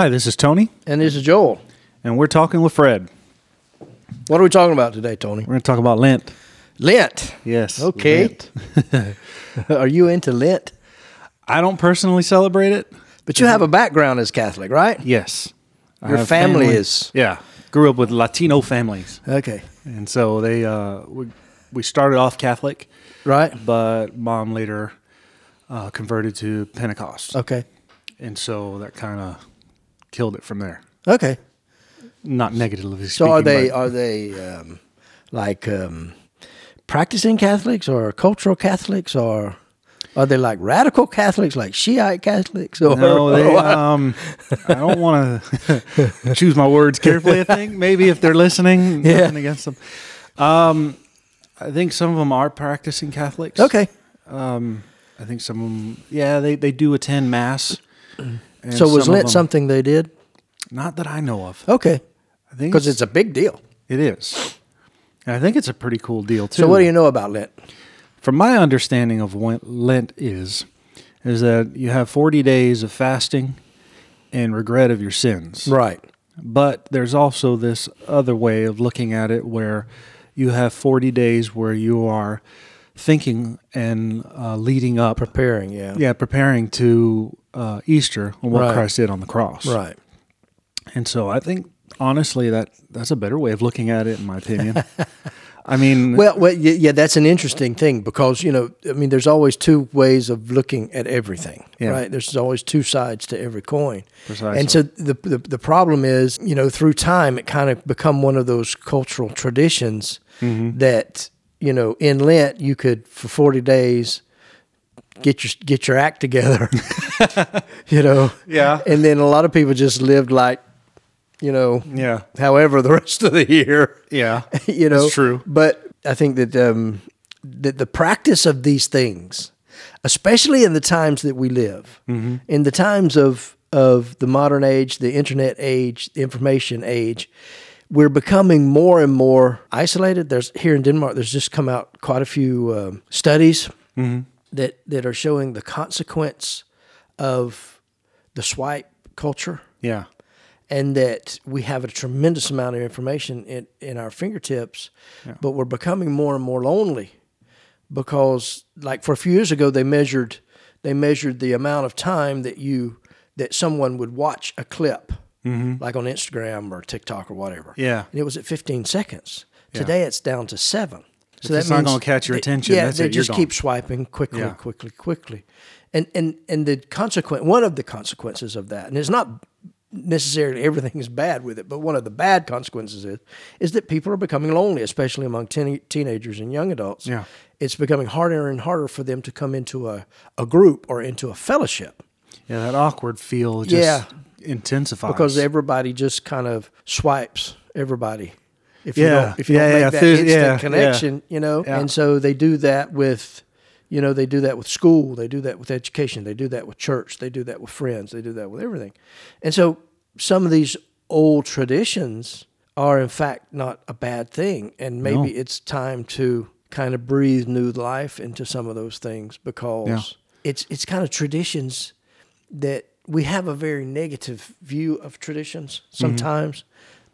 Hi, this is Tony, And this is Joel. and we're talking with Fred. What are we talking about today, Tony? We're going to talk about Lent. Lent. Yes. Okay. Lent. are you into Lent? I don't personally celebrate it. But you have a background as Catholic, right? Yes. Your have family is- Yeah. Grew up with Latino families. Okay. And so they, uh, we, we started off Catholic, Right? but mom later uh, converted to Pentecost. Okay. And so that kind of killed it from there. Okay. Not negatively So speaking. are they are they um, like um, practicing Catholics or cultural Catholics or are they like radical Catholics like Shiite Catholics or No, they. Um, I don't want to choose my words carefully. I think maybe if they're listening, Yeah. nothing against them. Um, I think some of them are practicing Catholics. okay. Um, I think some of them, yeah, they, they do attend mass. And So was Lent them- something they did? Not that I know of. Okay. I think Because it's a big deal. it is. And I think it's a pretty cool deal too. So what do you know about Lent? From my understanding of what Lent is, is that you have forty days of fasting and regret of your sins. Right. But there's also this other way of looking at it where you have 40 days where you are thinking and uh, leading up, Preparing, yeah. yeah, preparing to uh, Easter and what Right. Christ did on the cross. Right. And so I think honestly that that's a better way of looking at it, in my opinion. I mean, Well, well, yeah, that's an interesting thing because you know, I mean, there's always two ways of looking at everything, Yeah. right? There's always two sides to every coin, Precisely. and so the, the the problem is, you know, through time, it kind of become one of those cultural traditions Mm-hmm. that you know, in Lent, you could for 40 days get your get your act together, you know, Yeah. and then a lot of people just lived like, you know, yeah, however the rest of the year yeah, you know That's true. but i think that um that the practice of these things especially in the times that we live Mm-hmm. in the times of of the modern age the internet age the information age we're becoming more and more isolated. There's here in denmark there's just come out quite a few um, studies Mm-hmm. that that are showing the consequence of the swipe culture. Yeah, and that we have a tremendous amount of information in, in our fingertips, but we're becoming more and more lonely because, like, for a few years ago, they measured they measured the amount of time that you that someone would watch a clip, Mm-hmm. like on Instagram or TikTok or whatever. Yeah. and it was at 15 seconds. Today, it's down to seven. So it's not gonna catch your they- attention, Yeah, that's they it, just keep swiping quickly, Yeah. quickly, quickly, and and and the consequent one of the consequences of that, and it's not necessarily everything is bad with it, but one of the bad consequences is is that people are becoming lonely, especially among teen, teenagers and young adults. Yeah. it's becoming harder and harder for them to come into a, a group or into a fellowship yeah. That awkward feel just Yeah. Intensifies because everybody just kind of swipes everybody. If Yeah. you don't, if you Yeah, don't make that there's- instant connection, you know, and so they do that with, you know, they do that with school, they do that with education, they do that with church, they do that with friends, they do that with everything, and so some of these old traditions are in fact not a bad thing, and maybe No. it's time to kind of breathe new life into some of those things because Yeah. it's it's kind of traditions that we have a very negative view of traditions Mm-hmm. sometimes.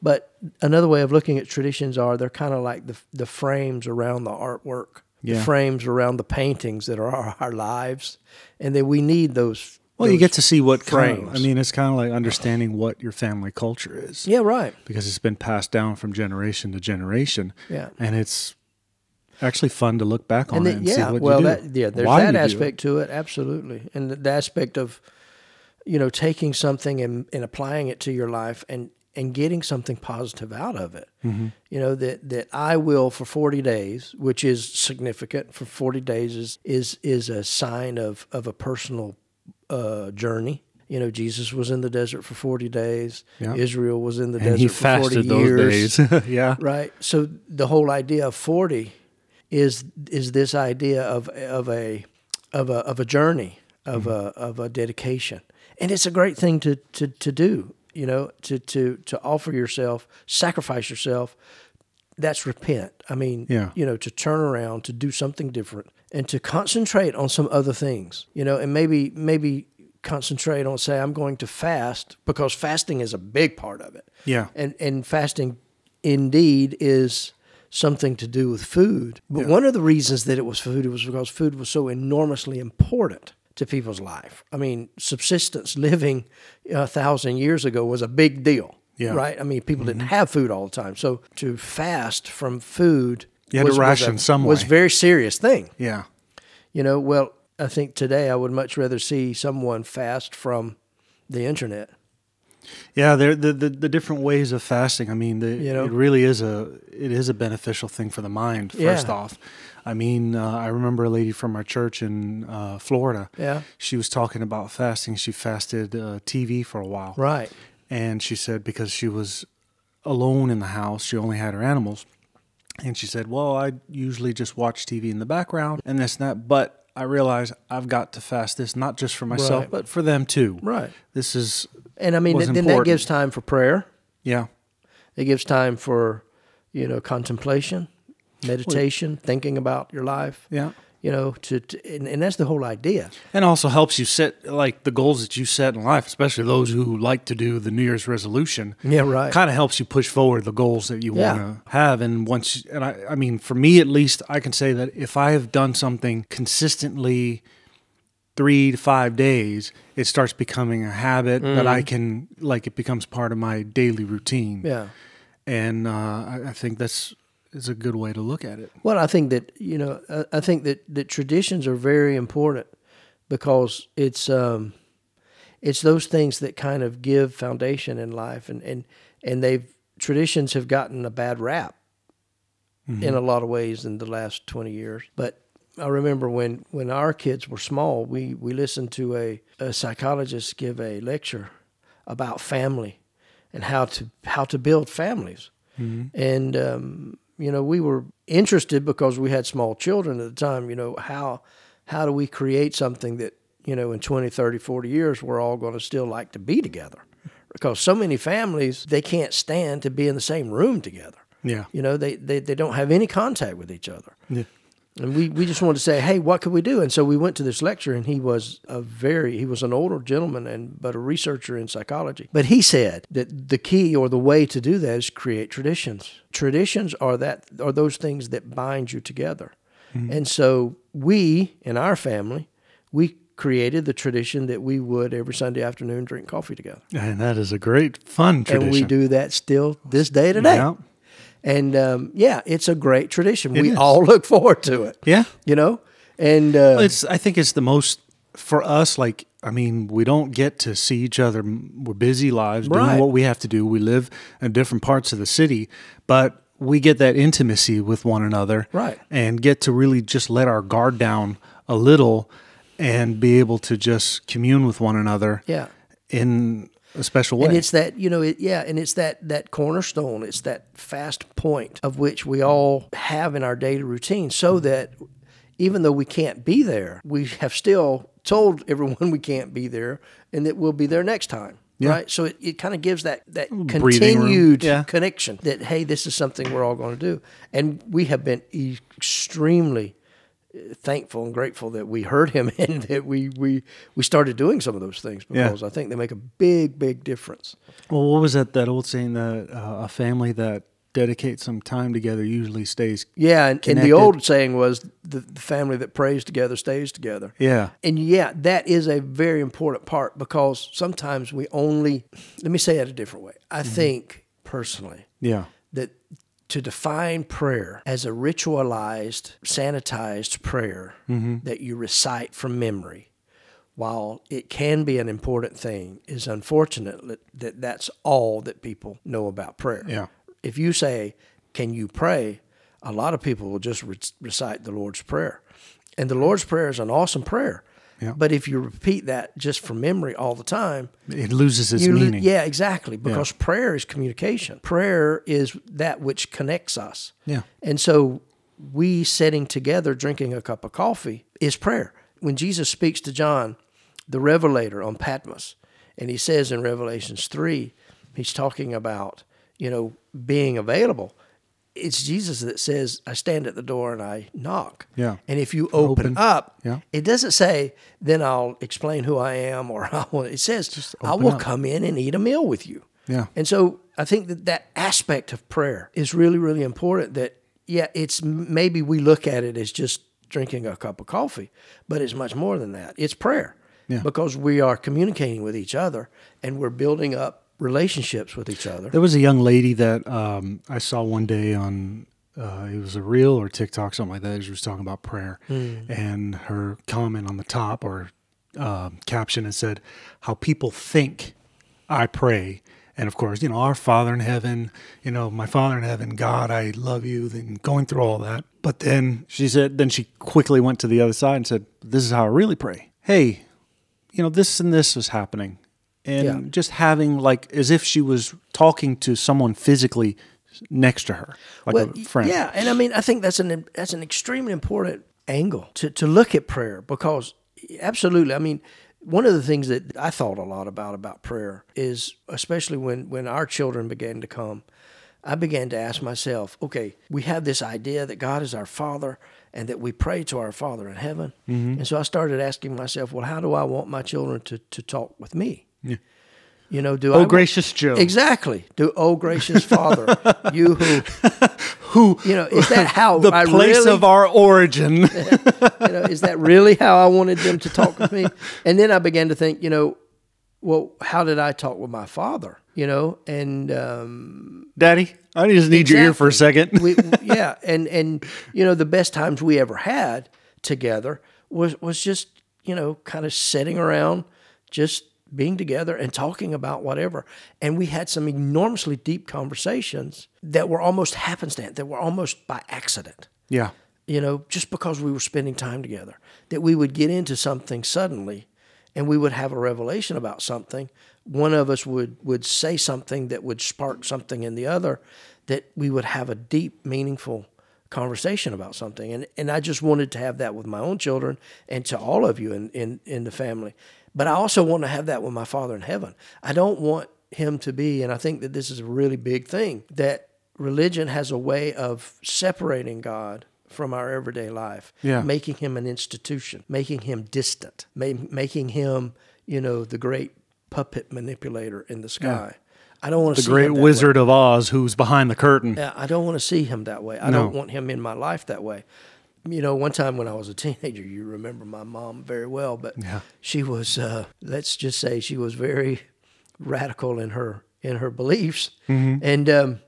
But another way of looking at traditions are they're kind of like the the frames around the artwork, the frames around the paintings that are our, our lives, and that we need those. Well, you get to see what kind of, I mean, it's kind of like understanding what your family culture is. yeah, right. because it's been passed down from generation to generation. Yeah. and it's actually fun to look back on and it then, and yeah, see what well, you do. that yeah, there's that aspect to it, absolutely, and the, the aspect of you know taking something and, and applying it to your life and and getting something positive out of it. Mm-hmm. You know that that I will for 40 days, which is significant. For 40 days is is is a sign of of a personal uh, journey. You know, Jesus was in the desert for 40 days. Yeah. Israel was in the and desert for 40 fasted years. days. yeah, Right. So the whole idea of forty is is this idea of of a of a of a journey of a of a dedication, and it's a great thing to to to do. You know, to to to offer yourself, sacrifice yourself. That's repent. I mean, Yeah. you know, to turn around, to do something different, and to concentrate on some other things. You know, and maybe maybe concentrate on say I'm going to fast because fasting is a big part of it. Yeah. And and fasting indeed is something to do with food. But Yeah. one of the reasons that it was food was because food was so enormously important to people's life. I mean, subsistence living a thousand years ago was a big deal. Yeah. Mm-hmm. Right? I mean, people didn't have food all the time. So to fast from food You had to ration a, some was way. a very serious thing. Yeah. You know, well, I think today I would much rather see someone fast from the internet. Yeah, the, the the different ways of fasting. I mean, the, You know? it really is a it is a beneficial thing for the mind. First Yeah. off, I mean, uh, I remember a lady from our church in uh, Florida. Yeah. she was talking about fasting. She fasted uh, TV for a while, Right. and she said because she was alone in the house, she only had her animals, and she said, "Well, I usually just watch TV in the background and this and that, but." I realize I've got to fast this not just for myself, Right. but for them too. Right. This is, And I mean, then that gives time for prayer. yeah, It gives time for, you know, contemplation, meditation, thinking about your life. yeah. You know, to, to and, and that's the whole idea. And also helps you set like the goals that you set in life, especially those who like to do the New Year's resolution. Yeah, right. Kind of helps you push forward the goals that you Yeah. want to have. And once, and I, I mean, for me at least, I can say that if I have done something consistently three to five days, it starts becoming a habit that I can, like, it becomes part of my daily routine. Mm-hmm. Yeah. And uh, I, I think that's is a good way to look at it. Well, I think that you know, I, I think that that traditions are very important because it's um, it's those things that kind of give foundation in life, and and and they've traditions have gotten a bad rap in a lot of ways in the last twenty years, but. I remember when, when our kids were small, we, we listened to a, a psychologist give a lecture about family and how to how to build families. And um, you know, we were interested because we had small children at the time, you know, how how do we create something that, you know, in 20, 30, 40 years we're all going to still like to be together. Because so many families, they can't stand to be in the same room together. Yeah. You know, they, they, they don't have any contact with each other. Yeah. And we, we just wanted to say, hey, what could we do? And so we went to this lecture, and he was a very he was an older gentleman and but a researcher in psychology. But he said that the key or the way to do that is create traditions. Traditions are that are those things that bind you together. Mm-hmm. And so we in our family, we created the tradition that we would every Sunday afternoon drink coffee together. And that is a great fun tradition. And we do that still this day today. Yeah. And um, yeah, it's a great tradition. we is. all look forward to it. Yeah. You know? And uh, It's. I think it's the most for us. Like, I mean, we don't get to see each other. We're busy lives doing what we have to do. We live in different parts of the city, but we get that intimacy with one another, Right. And get to really just let our guard down a little, and be able to just commune with one another, yeah. in a special way. And it's that, you know, it, yeah, and it's that that cornerstone, it's that fast point of which we all have in our daily routine so that even though we can't be there, we have still told everyone we can't be there and that we'll be there next time. Yeah. Right. So it, it kind of gives that, that breathing continued Yeah. connection that, hey, this is something we're all going to do. And we have been extremely thankful and grateful that we heard him and that we, we, we started doing some of those things Yeah. because I think they make a big, big difference. well, what was that? That old saying that uh, a family that dedicates some time together usually stays. Yeah, and, and the old saying was the, the family that prays together stays together. Yeah. And yeah, that is a very important part because sometimes we only, let me say it a different way. I think personally Yeah. that to define prayer as a ritualized, sanitized prayer mm-hmm. that you recite from memory, while it can be an important thing, is unfortunate that, that that's all that people know about prayer. Yeah. If you say, Can you pray? a lot of people will just re- recite the Lord's Prayer. And the Lord's Prayer is an awesome prayer. Yeah. But if you repeat that just from memory all the time, It loses its you lo- meaning. yeah, exactly. Because prayer is communication. Prayer is that which connects us. Yeah. And so we sitting together drinking a cup of coffee is prayer. When Jesus speaks to John, the revelator on Patmos, and he says in Revelations 3, he's talking about, you know, being available. It's Jesus that says, I stand at the door and I knock. Yeah. And if you open, Open. up, Yeah. it doesn't say, then I'll explain who I am or I will. It says, I will up. come in and eat a meal with you. Yeah. And so I think that that aspect of prayer is really, really important. That, yeah, it's maybe we look at it as just drinking a cup of coffee, but it's much more than that. It's prayer Yeah. because we are communicating with each other and we're building up relationships with each other. There was a young lady that um, I saw one day on uh, it was a reel or TikTok, something like that. She was talking about prayer, and her comment on the top or um caption it said, "How people think I pray." And of course, you know, our Father in heaven, you know, my Father in heaven, God, I love you. Then going through all that, but then she said, then she quickly went to the other side and said, "This is how I really pray." Hey, you know, this and this was happening. And Yeah. just having like as if she was talking to someone physically next to her, like Well, a friend. Yeah, and I mean, I think that's an that's an extremely important angle to to look at prayer because absolutely, I mean, one of the things that I thought a lot about about prayer is especially when when our children began to come, I began to ask myself, okay, we have this idea that God is our Father and that we pray to our Father in heaven, Mm-hmm. and so I started asking myself, well, how do I want my children to to talk with me? Yeah. You know, do Oh, I gracious Joe. Exactly. Do oh gracious Father, you who Who you know, is that how the I place really, of our origin. you know, is that really how I wanted them to talk with me? And then I began to think, you know, well, how did I talk with my father? You know, and um, Daddy, I just need your ear for a second. we, yeah, and and you know, the best times we ever had together was was just you know, kind of sitting around, just being together and talking about whatever. And we had some enormously deep conversations that were almost happenstance, that were almost by accident. yeah. you know, just because we were spending time together, that we would get into something suddenly and we would have a revelation about something. One of us would, would say something that would spark something in the other, that we would have a deep, meaningful conversation about something. And, and I just wanted to have that with my own children and to all of you in, in, in the family. But I also want to have that with my Father in heaven. I don't want him to be, and I think that this is a really big thing, that religion has a way of separating God from our everyday life, Yeah. making him an institution, making him distant, ma- making him, you know, the great puppet manipulator in the sky. I don't want to The see great him that way. wizard of Oz who's behind the curtain. Yeah, I don't want to see him that way. I No. don't want him in my life that way. You know, one time when I was a teenager, you remember my mom very well, but Yeah. she was, uh, let's just say, she was very radical in her in her beliefs, and um,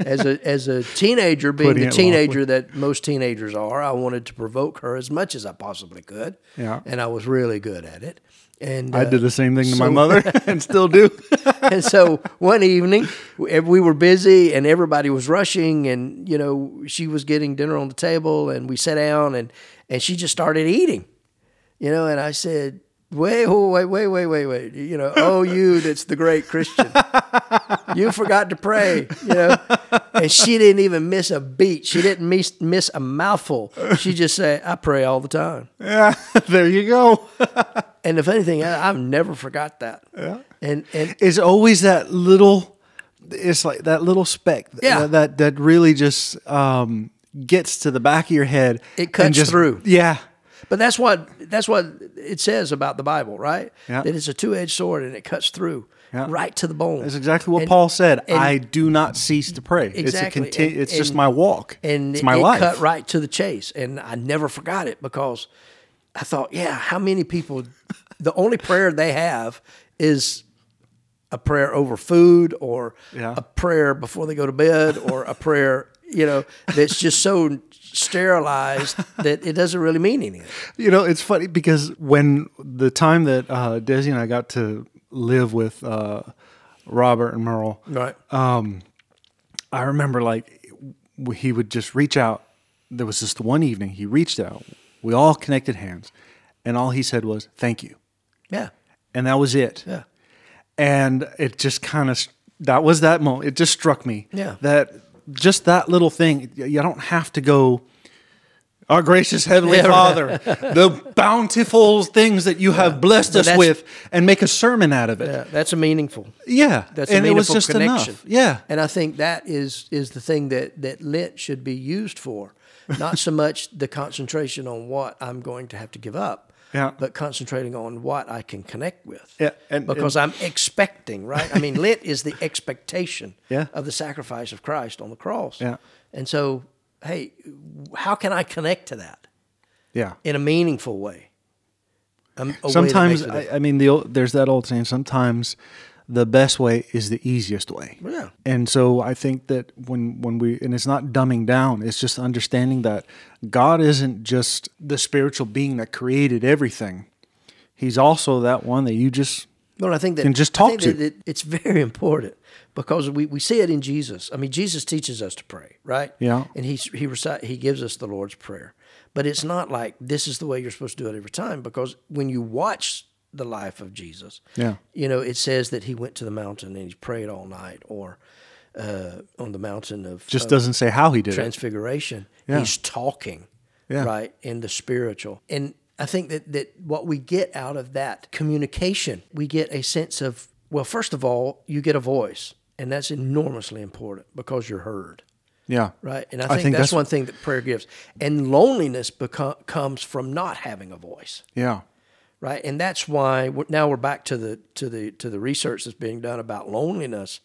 as a as a teenager, being Mm-hmm. Putting the teenager that most teenagers are, I wanted to provoke her as much as I possibly could. Yeah. and I was really good at it. And I uh, did the same thing to my mother and still do. and so one evening we we were busy and everybody was rushing and you know she was getting dinner on the table and we sat down and and she just started eating you know and i said wait wait wait wait wait wait you know oh you that's the great christian you forgot to pray you know and she didn't even miss a beat she didn't miss miss a mouthful she just said i pray all the time yeah, there you go. and the funny thing I, i've never forgot that yeah and and It's always that little. It's like that little speck. Yeah. That that, that really just um, gets to the back of your head. It and cuts just- through. Yeah. But that's what that's what it says about the Bible, right? Yeah. That it's a two edged sword and it cuts through Yeah. right to the bone. That's exactly what And- Paul said. I do not cease to pray. Exactly. It's conti- And- It's just and- my walk. and it's it, my it life. cut right to the chase. And I never forgot it because I thought, yeah, how many people? the only prayer they have is a prayer over food, or Yeah. a prayer before they go to bed, or a prayer, you know, that's just so sterilized that it doesn't really mean anything. You know, it's funny because when the time that uh, Desi and I got to live with uh, Robert and Merle, Right. Um, I remember like he would just reach out. There was just one evening he reached out. We all connected hands, and all he said was "Thank you," yeah. and that was it. Yeah. And it just kind of that was that moment. It just struck me. Yeah. That just that little thing. You don't have to go Our gracious Heavenly Father, the bountiful things that you have blessed us with, and make a sermon out of it. Yeah, that's a meaningful. Yeah, That's a and it was meaningful just connection. enough. Yeah, And I think that is is the thing that that Lent should be used for, not so much the concentration on what I'm going to have to give up, Yeah. but concentrating on what I can connect with. Yeah, and- because I'm expecting, right? I mean, Lent is the expectation Yeah. of the sacrifice of Christ on the cross. Yeah. And so, hey, how can I connect to that yeah. in a meaningful way? Um, a- a Sometimes difference. I, I mean, the old, there's that old saying. Sometimes the best way is the easiest way. Yeah. And so I think that when when we and it's not dumbing down, it's just understanding that God isn't just the spiritual being that created everything. He's also that one that you just Well, I think that can just talk to. it- it's very important because we, we see it in Jesus. I mean, Jesus teaches us to pray, right? Yeah. And he he recite, he gives us the Lord's prayer, but it's not like this is the way you're supposed to do it every time because when you watch the life of Jesus, Yeah. you know, it says that he went to the mountain and he prayed all night, or uh, on the mountain of just of doesn't say how he did it. transfiguration. Yeah. He's talking, Yeah. right, in the spiritual. And I think that, that what we get out of that communication, we get a sense of, well, first of all, you get a voice, and that's enormously important because you're heard. Yeah. Right. And I I think, think that's, that's- one thing that prayer gives. And loneliness become, comes from not having a voice Yeah. Right? And that's why we're, now we're back to the to the to the research that's being done about loneliness,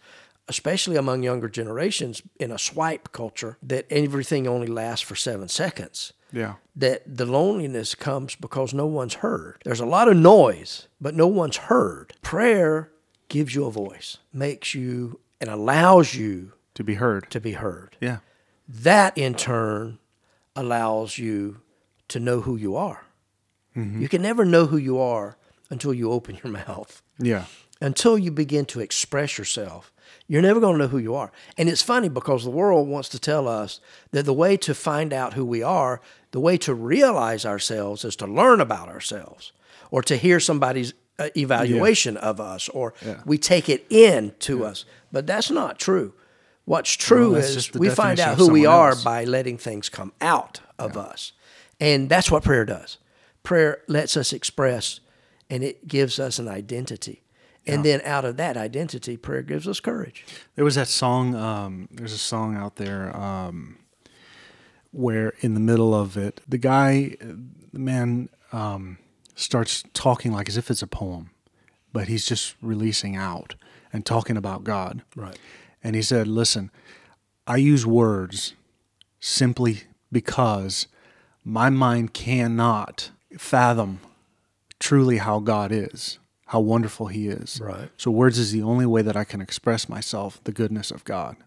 especially among younger generations in a swipe culture that everything only lasts for seven seconds. Yeah. That the loneliness comes because no one's heard. There's a lot of noise, but no one's heard. Prayer gives you a voice, makes you and allows you To be heard. to be heard. Yeah. That in turn allows you to know who you are. You can never know who you are until you open your mouth, Yeah. until you begin to express yourself. You're never going to know who you are. And it's funny because the world wants to tell us that the way to find out who we are, the way to realize ourselves is to learn about ourselves or to hear somebody's uh, evaluation of us or we take it in to us. But that's not true. What's true Well, is we find out who we are else. by letting things come out of us. And that's what prayer does. Prayer lets us express and it gives us an identity. And then out of that identity, prayer gives us courage. There was that song. Um, there's a song out there um, where, in the middle of it, the guy, the man, um, starts talking like as if it's a poem, but he's just releasing out and talking about God. Right. And he said, "Listen, I use words simply because my mind cannot fathom truly how God is, how wonderful He is. Right. So words is the only way that I can express myself, the goodness of God.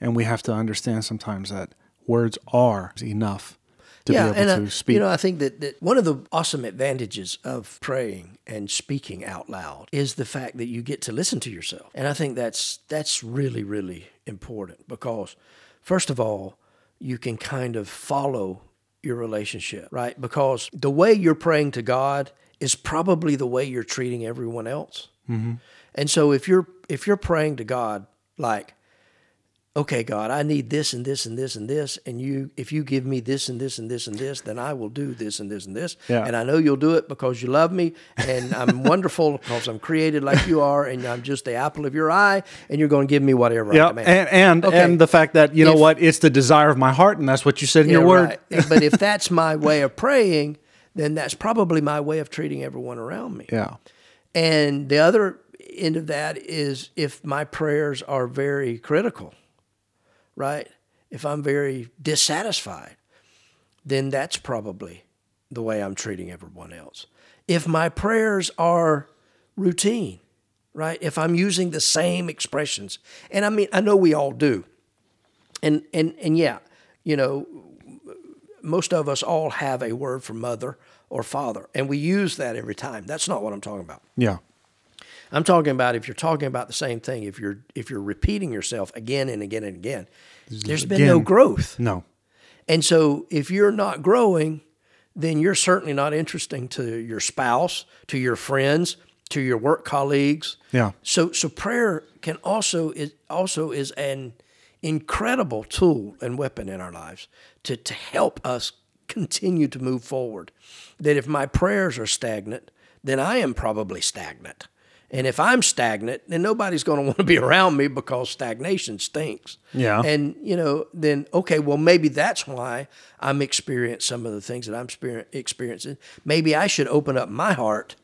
And we have to understand sometimes that words are enough to yeah, be able and to uh, speak. you know, I think that, that one of the awesome advantages of praying and speaking out loud is the fact that you get to listen to yourself, and I think that's that's really really important because, first of all, you can kind of follow your relationship, right? Because the way you're praying to God is probably the way you're treating everyone else, mm-hmm. and so if you're if you're praying to God like okay, God, I need this and this and this and this, and you, if you give me this and this and this and this, then I will do this and this and this, Yeah. and I know you'll do it because you love me, and I'm wonderful because I'm created like you are, and I'm just the apple of your eye, and you're going to give me whatever I yeah, demand. and and, Okay. and the fact that you know If- what, it's the desire of my heart, and that's what you said in Yeah, your word. right. but if that's my way of praying, then that's probably my way of treating everyone around me. Yeah, And the other end of that is if my prayers are very critical, right? If I'm very dissatisfied, then that's probably the way I'm treating everyone else. If my prayers are routine, right? If I'm using the same expressions, and I mean, I know we all do. And, and, and yeah, you know, most of us all have a word for mother or father, and we use that every time. That's not what I'm talking about. yeah, I'm talking about if you're talking about the same thing, if you're if you're repeating yourself again and again and again, there's been no growth. no, And so if you're not growing, then you're certainly not interesting to your spouse, to your friends, to your work colleagues. Yeah. So so prayer can also is also is an incredible tool and weapon in our lives to to help us continue to move forward. That if my prayers are stagnant, then I am probably stagnant. And if I'm stagnant, then nobody's going to want to be around me because stagnation stinks. Yeah. And, you know, then, okay, well, maybe that's why I'm experiencing some of the things that I'm experiencing. Maybe I should open up my heart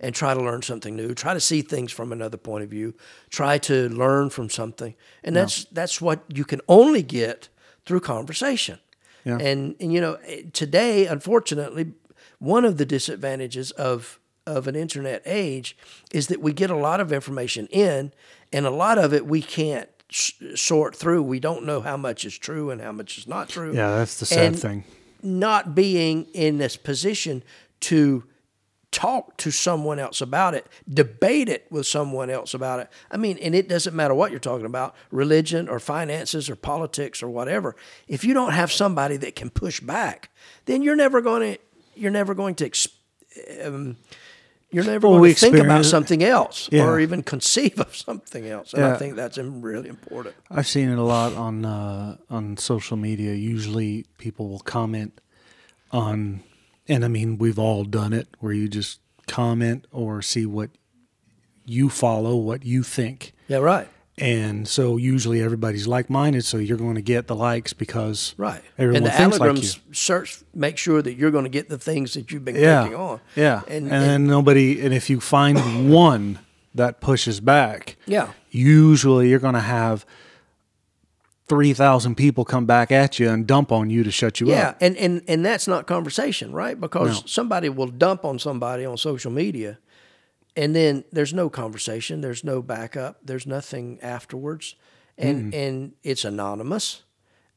and try to learn something new, try to see things from another point of view, try to learn from something. And that's, that's what you can only get through conversation. Yeah. And, and, you know, eh, today, unfortunately, one of the disadvantages of of an internet age is that we get a lot of information in, and a lot of it we can't sort through. We don't know how much is true and how much is not true. Yeah, that's the sad and thing. Not being in this position to talk to someone else about it, debate it with someone else about it. I mean, and it doesn't matter what you're talking about religion or finances or politics or whatever. If you don't have somebody that can push back, then you're never going to. You're never going to um, you're never well, going to think about something else yeah. or even conceive of something else. And yeah. I think that's really important. I've seen it a lot on uh, on social media. Usually, people will comment on, and I mean, we've all done it, where you just comment or see what you follow, what you think. Yeah, right. And so usually everybody's like minded, so you're going to get the likes because right. Everyone and the thinks algorithms like you. search make sure that you're going to get the things that you've been yeah. clicking on. Yeah, and, and, and then nobody, and if you find one that pushes back, yeah, usually you're going to have three thousand people come back at you and dump on you to shut you yeah, up. Yeah, and, and and that's not conversation, right? Because no. somebody will dump on somebody on social media and then there's no conversation, there's no backup, there's nothing afterwards, and mm. and it's anonymous,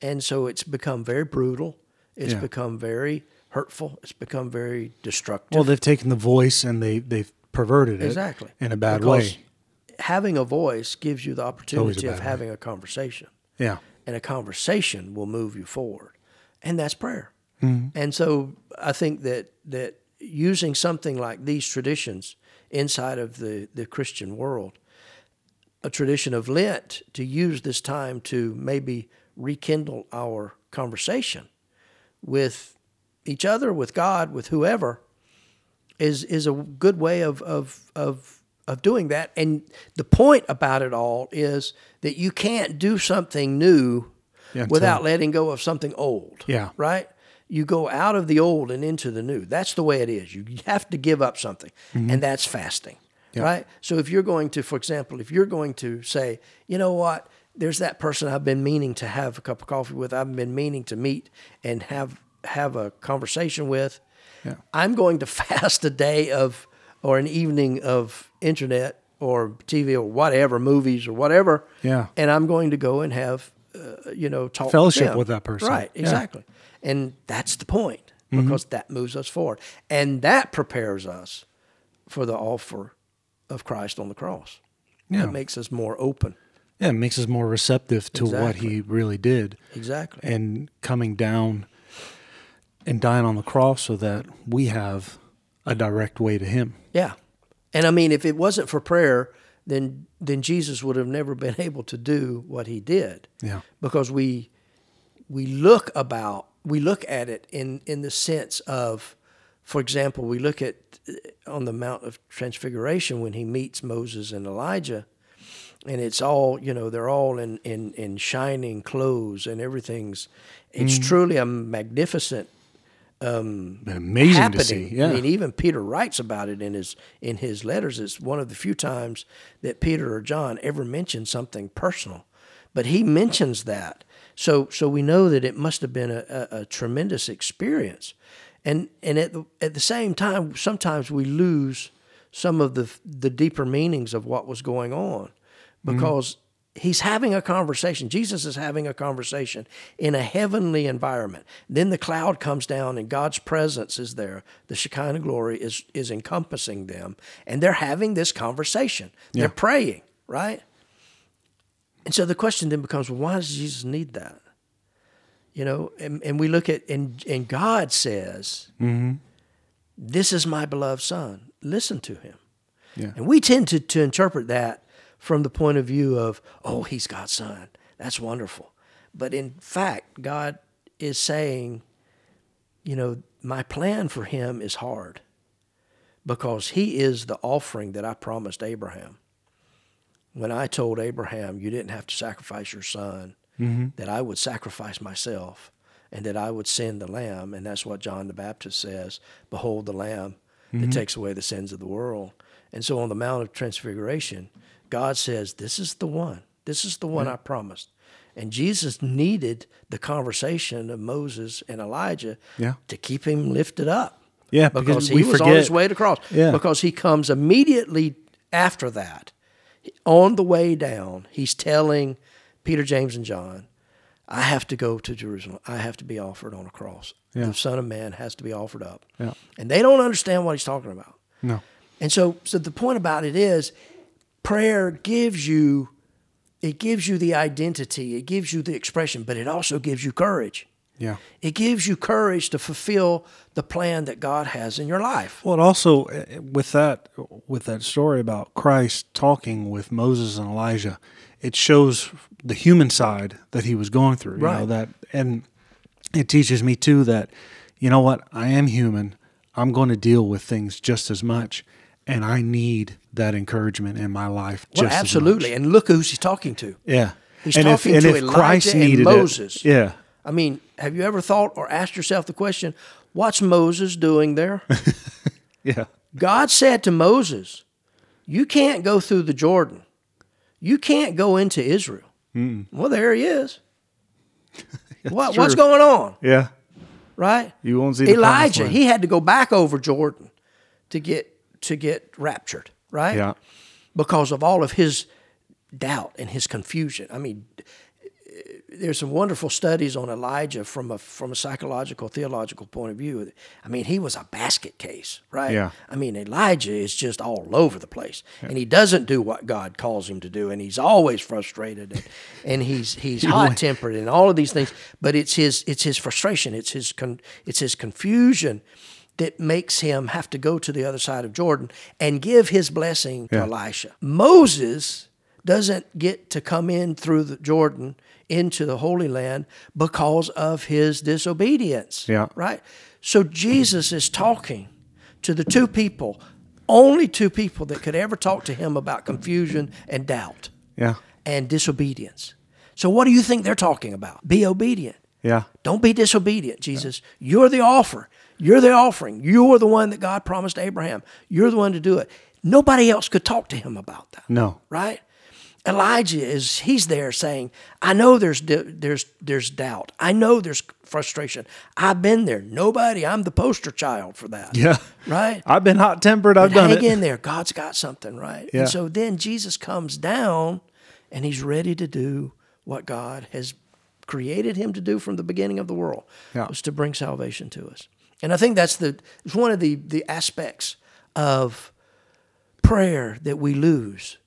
and so it's become very brutal. It's yeah. become very hurtful. It's become very destructive. Well, they've taken the voice and they they've perverted it exactly in a bad because way. Having a voice gives you the opportunity of having way. a conversation. Yeah, and a conversation will move you forward, and that's prayer. Mm-hmm. And so I think that that using something like these traditions inside of the, the Christian world. A tradition of Lent to use this time to maybe rekindle our conversation with each other, with God, with whoever, is is a good way of of of of doing that. And the point about it all is that you can't do something new yeah, without letting go of something old. Yeah. Right? You go out of the old and into the new. That's the way it is. You have to give up something, mm-hmm. and that's fasting, yep. right? So if you're going to, for example, if you're going to say, you know what, there's that person I've been meaning to have a cup of coffee with, I've been meaning to meet and have have a conversation with. Yeah. I'm going to fast a day of or an evening of internet or TV or whatever, movies or whatever. Yeah. And I'm going to go and have, uh, you know, talk fellowship with, with that person. Right. Exactly. Yeah. And that's the point mm-hmm. because mm-hmm. that moves us forward. And that prepares us for the offer of Christ on the cross. Yeah. It makes us more open. Yeah, it makes us more receptive to exactly. what he really did. Exactly. And coming down and dying on the cross so that we have a direct way to him. Yeah. And I mean if it wasn't for prayer, then then Jesus would have never been able to do what he did. Yeah. Because we we look about we look at it in, in the sense of, for example, we look at uh, on the Mount of Transfiguration when he meets Moses and Elijah, and it's all, you know, they're all in, in, in shining clothes and everything's, it's mm. truly a magnificent um, amazing happening. to see. Yeah. I mean, even Peter writes about it in his in his letters. It's one of the few times that Peter or John ever mention something personal, but he mentions that so, so we know that it must have been a, a, a tremendous experience. And, and at, the, at the same time, sometimes we lose some of the, the deeper meanings of what was going on because mm-hmm. he's having a conversation. Jesus is having a conversation in a heavenly environment. Then the cloud comes down and God's presence is there. The Shekinah glory is, is encompassing them. And they're having this conversation. Yeah. They're praying, right? And so the question then becomes, well, why does Jesus need that? You know, and, and we look at, and, and God says, mm-hmm. this is my beloved son. Listen to him. Yeah. And we tend to, to interpret that from the point of view of, oh, he's God's son. That's wonderful. But in fact, God is saying, you know, my plan for him is hard because he is the offering that I promised Abraham. When I told Abraham, you didn't have to sacrifice your son, mm-hmm. that I would sacrifice myself and that I would send the lamb. And that's what John the Baptist says Behold the lamb mm-hmm. that takes away the sins of the world. And so on the Mount of Transfiguration, God says, This is the one. This is the one yeah. I promised. And Jesus needed the conversation of Moses and Elijah yeah. to keep him lifted up. Yeah, because, because he was forget. on his way to cross. Yeah. Because he comes immediately after that. On the way down, he's telling Peter, James, and John, I have to go to Jerusalem. I have to be offered on a cross. Yeah. The Son of Man has to be offered up. Yeah. And they don't understand what he's talking about. No. And so, so the point about it is, prayer gives you, it gives you the identity, it gives you the expression, but it also gives you courage. Yeah. It gives you courage to fulfill the plan that God has in your life. Well, it also eh, with that with that story about Christ talking with Moses and Elijah, it shows the human side that he was going through. You Right. know that, and it teaches me too that you know what I am human. I'm going to deal with things just as much, and I need that encouragement in my life. Well, absolutely. And look who he talking to. Yeah. He's and talking if, to Elijah Christ and Moses. It, yeah. I mean, have you ever thought or asked yourself the question, what's Moses doing there? Yeah. God said to Moses, You can't go through the Jordan. You can't go into Israel. Hmm. Well, there he is. what, what's going on? Yeah. Right? You won't see Elijah, he had to go back over Jordan to get to get raptured, right? Yeah. Because of all of his doubt and his confusion. I mean, there's some wonderful studies on Elijah from a from a psychological theological point of view. I mean, he was a basket case, right? Yeah. I mean, Elijah is just all over the place, and he doesn't do what God calls him to do, and he's always frustrated, and, and he's he's hot tempered, and all of these things. But it's his it's his frustration, it's his con, it's his confusion that makes him have to go to the other side of Jordan and give his blessing to Elisha. Moses doesn't get to come in through the Jordan into the Holy Land because of his disobedience. Yeah. Right? So Jesus is talking to the two people, only two people that could ever talk to him about confusion and doubt Yeah. and disobedience. So what do you think they're talking about? Be obedient. Yeah. Don't be disobedient, Jesus. You're the offer. You're the offering. You're the one that God promised Abraham. You're the one to do it. Nobody else could talk to him about that. No. Right? Elijah is he's there saying, "I know there's there's there's doubt. I know there's frustration. I've been there. Nobody. I'm the poster child for that. Yeah. Right? I've been hot tempered. I've done hang it. in there. God's got something, right? Yeah. And so then Jesus comes down and he's ready to do what God has created him to do from the beginning of the world. Yeah. Was to bring salvation to us. And I think that's the it's one of the the aspects of prayer that we lose.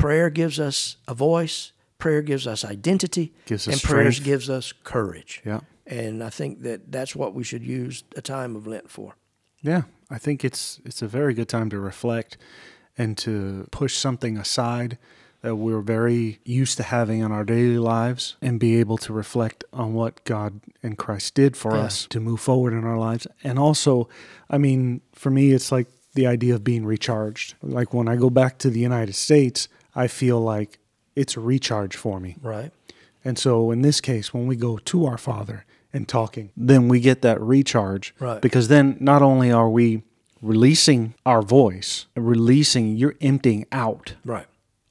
Prayer gives us a voice, prayer gives us identity, Gives us and prayer gives us courage. Yeah. And I think that that's what we should use a time of Lent for. Yeah, I think it's it's a very good time to reflect and to push something aside that we're very used to having in our daily lives and be able to reflect on what God and Christ did for Yeah. us to move forward in our lives. And also, I mean, for me it's like the idea of being recharged. Like when I go back to the United States, I feel like it's a recharge for me. Right. And so in this case, when we go to our Father and talking, then we get that recharge. Right. Because then not only are we releasing our voice, releasing, you're emptying out Right.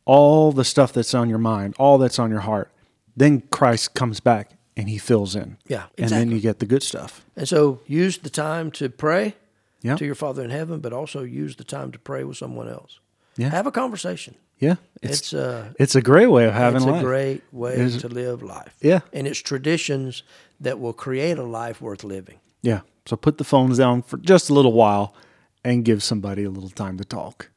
all the stuff that's on your mind, all that's on your heart. Then Christ comes back and he fills in. Yeah, And then you get the good stuff. And so use the time to pray Yeah. to your Father in heaven, but also use the time to pray with someone else. Yeah. Have a conversation. Yeah. It's, It's uh, it's a great way of having it's life. a great way It is- to live life. Yeah. And it's traditions that will create a life worth living. Yeah. So put the phones down for just a little while and give somebody a little time to talk.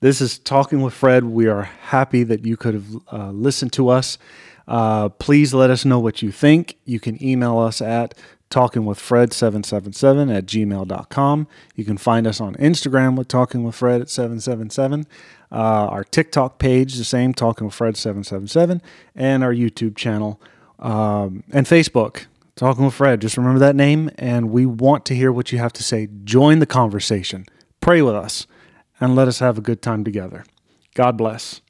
This is Talking with Fred. We are happy that you could have uh, listened to us. Uh, please let us know what you think. You can email us at talkingwithfred777 at gmail.com. You can find us on Instagram with Talking with Fred at 777. Uh, our TikTok page, the same, Talking with Fred 777, and our YouTube channel um, and Facebook Talking with Fred. Just remember that name, and we want to hear what you have to say. Join the conversation, pray with us, and let us have a good time together. God bless.